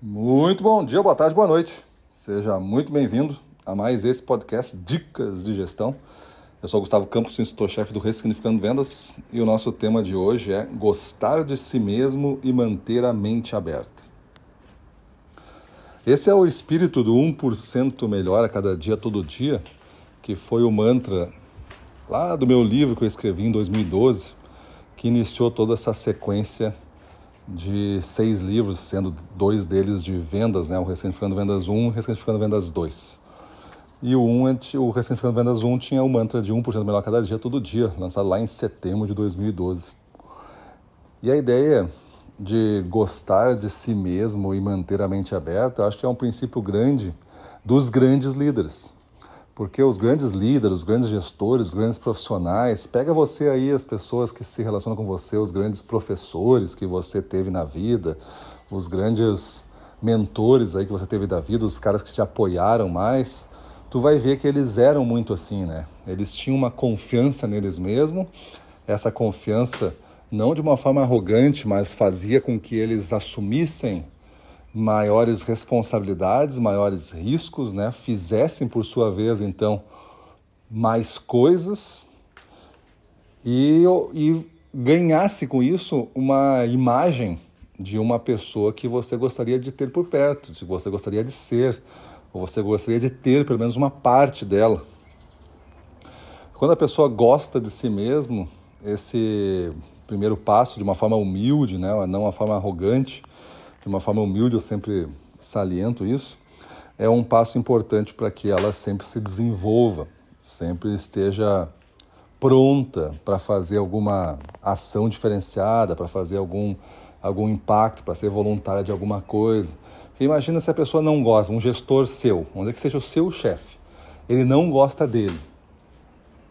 Muito bom dia, boa tarde, boa noite. Seja muito bem-vindo a mais esse podcast Dicas de Gestão. Eu sou Gustavo Campos, instrutor-chefe do Ressignificando Vendas e o nosso tema de hoje é gostar de si mesmo e manter a mente aberta. Esse é o espírito do 1% melhor a cada dia, todo dia, que foi o mantra lá do meu livro que eu escrevi em 2012, que iniciou toda essa sequência de seis livros, sendo dois deles de vendas, né? o Ressignificando Vendas 1 e Ressignificando Vendas 2. E o, 1, o Ressignificando Vendas 1 tinha o mantra de 1% melhor cada dia, todo dia, lançado lá em setembro de 2012. E a ideia de gostar de si mesmo e manter a mente aberta, acho que é um princípio grande dos grandes líderes. Porque os grandes líderes, os grandes gestores, os grandes profissionais, pega você aí, as pessoas que se relacionam com você, os grandes professores que você teve na vida, os grandes mentores aí que você teve da vida, os caras que te apoiaram mais, tu vai ver que eles eram muito assim, né? Eles tinham uma confiança neles mesmos, essa confiança não de uma forma arrogante, mas fazia com que eles assumissem maiores responsabilidades, maiores riscos, né? fizessem por sua vez então mais coisas e, e ganhasse com isso uma imagem de uma pessoa que você gostaria de ter por perto, que você gostaria de ser, ou você gostaria de ter pelo menos uma parte dela. Quando a pessoa gosta de si mesmo, esse primeiro passo de uma forma humilde, né, não uma forma arrogante, de uma forma humilde, eu sempre saliento isso, é um passo importante para que ela sempre se desenvolva, sempre esteja pronta para fazer alguma ação diferenciada, para fazer algum, algum impacto, para ser voluntária de alguma coisa. Porque imagina se a pessoa não gosta, um gestor seu, vamos dizer que seja o seu chefe, ele não gosta dele.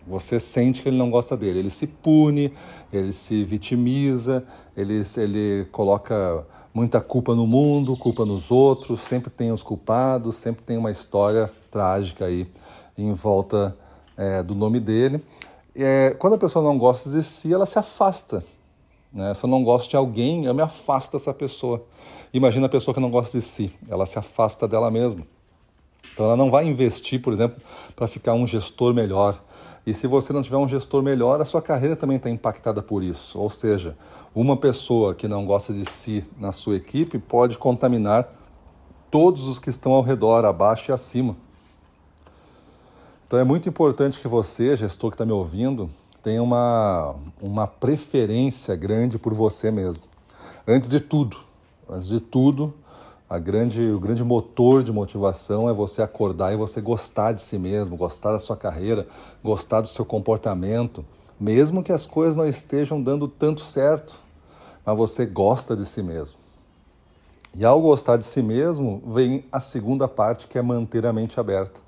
Você sente que ele não gosta dele. Ele se pune, ele se vitimiza, ele, ele coloca muita culpa no mundo, culpa nos outros, sempre tem os culpados, sempre tem uma história trágica aí em volta é, do nome dele. É, quando a pessoa não gosta de si, ela se afasta. Né? Se eu não gosto de alguém, eu me afasto dessa pessoa. Imagina a pessoa que não gosta de si, ela se afasta dela mesma. Então ela não vai investir, por exemplo, para ficar um gestor melhor. E se você não tiver um gestor melhor, a sua carreira também está impactada por isso. Ou seja, uma pessoa que não gosta de si na sua equipe pode contaminar todos os que estão ao redor, abaixo e acima. Então é muito importante que você, gestor que está me ouvindo, tenha uma, uma preferência grande por você mesmo. Antes de tudo, antes de tudo, a grande, o grande motor de motivação é você acordar e você gostar de si mesmo, gostar da sua carreira, gostar do seu comportamento, mesmo que as coisas não estejam dando tanto certo, mas você gosta de si mesmo. E ao gostar de si mesmo, vem a segunda parte que é manter a mente aberta.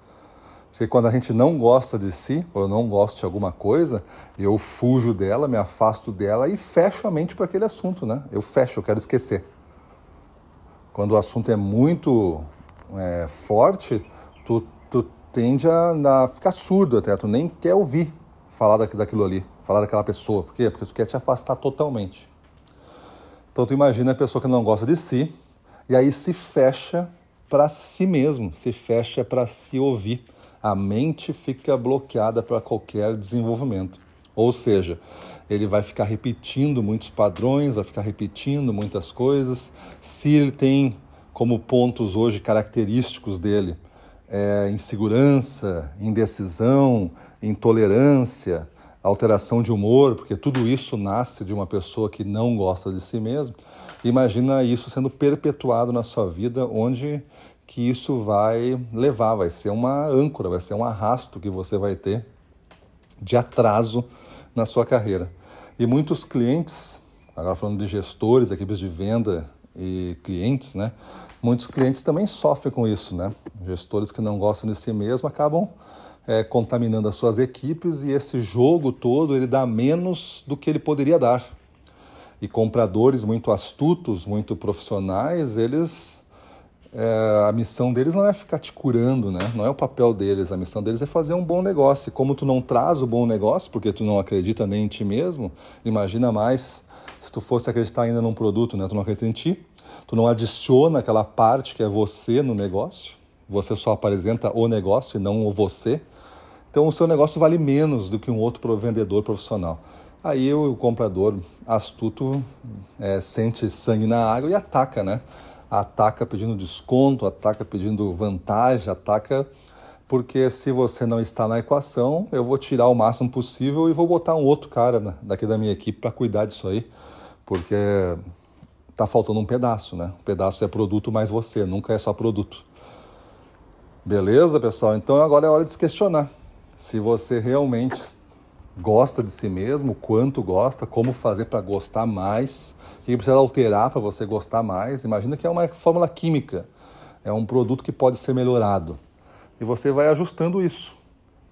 Porque quando a gente não gosta de si, ou eu não gosto de alguma coisa, eu fujo dela, me afasto dela e fecho a mente para aquele assunto, né? Eu fecho, eu quero esquecer quando o assunto é muito é, forte, tu, tu tende a, a, ficar surdo até, tu nem quer ouvir falar daquilo ali, falar daquela pessoa. Por quê? Porque tu quer te afastar totalmente. Então tu imagina a pessoa que não gosta de si e aí se fecha para si mesmo, se fecha para se ouvir. A mente fica bloqueada para qualquer desenvolvimento. Ou seja, ele vai ficar repetindo muitos padrões, vai ficar repetindo muitas coisas. Se ele tem como pontos hoje característicos dele é, insegurança, indecisão, intolerância, alteração de humor, porque tudo isso nasce de uma pessoa que não gosta de si mesmo. Imagina isso sendo perpetuado na sua vida, onde que isso vai levar, vai ser uma âncora, vai ser um arrasto que você vai ter de atraso na sua carreira. E muitos clientes, agora falando de gestores, equipes de venda e clientes, né? Muitos clientes também sofrem com isso, né? Gestores que não gostam de si mesmo acabam é, contaminando as suas equipes e esse jogo todo ele dá menos do que ele poderia dar. E compradores muito astutos, muito profissionais, eles é, a missão deles não é ficar te curando, né? Não é o papel deles. A missão deles é fazer um bom negócio. E como tu não traz o bom negócio, porque tu não acredita nem em ti mesmo, imagina mais se tu fosse acreditar ainda num produto, né? Tu não acredita em ti, tu não adiciona aquela parte que é você no negócio, você só apresenta o negócio e não o você. Então o seu negócio vale menos do que um outro vendedor profissional. Aí o comprador astuto é, sente sangue na água e ataca, né? Ataca pedindo desconto, ataca pedindo vantagem, ataca porque se você não está na equação, eu vou tirar o máximo possível e vou botar um outro cara daqui da minha equipe para cuidar disso aí, porque tá faltando um pedaço, né? O pedaço é produto mais você, nunca é só produto. Beleza, pessoal? Então agora é hora de se questionar. Se você realmente gosta de si mesmo, quanto gosta, como fazer para gostar mais, o que precisa alterar para você gostar mais. Imagina que é uma fórmula química, é um produto que pode ser melhorado e você vai ajustando isso.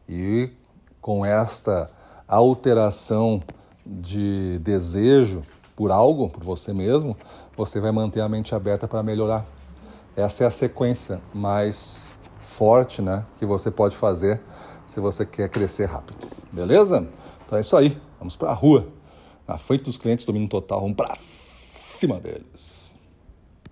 E com esta alteração de desejo por algo, por você mesmo, você vai manter a mente aberta para melhorar. Essa é a sequência mais forte, né, que você pode fazer se você quer crescer rápido. Beleza? Então é isso aí. Vamos para a rua. Na frente dos clientes, domínio total. Vamos para cima deles.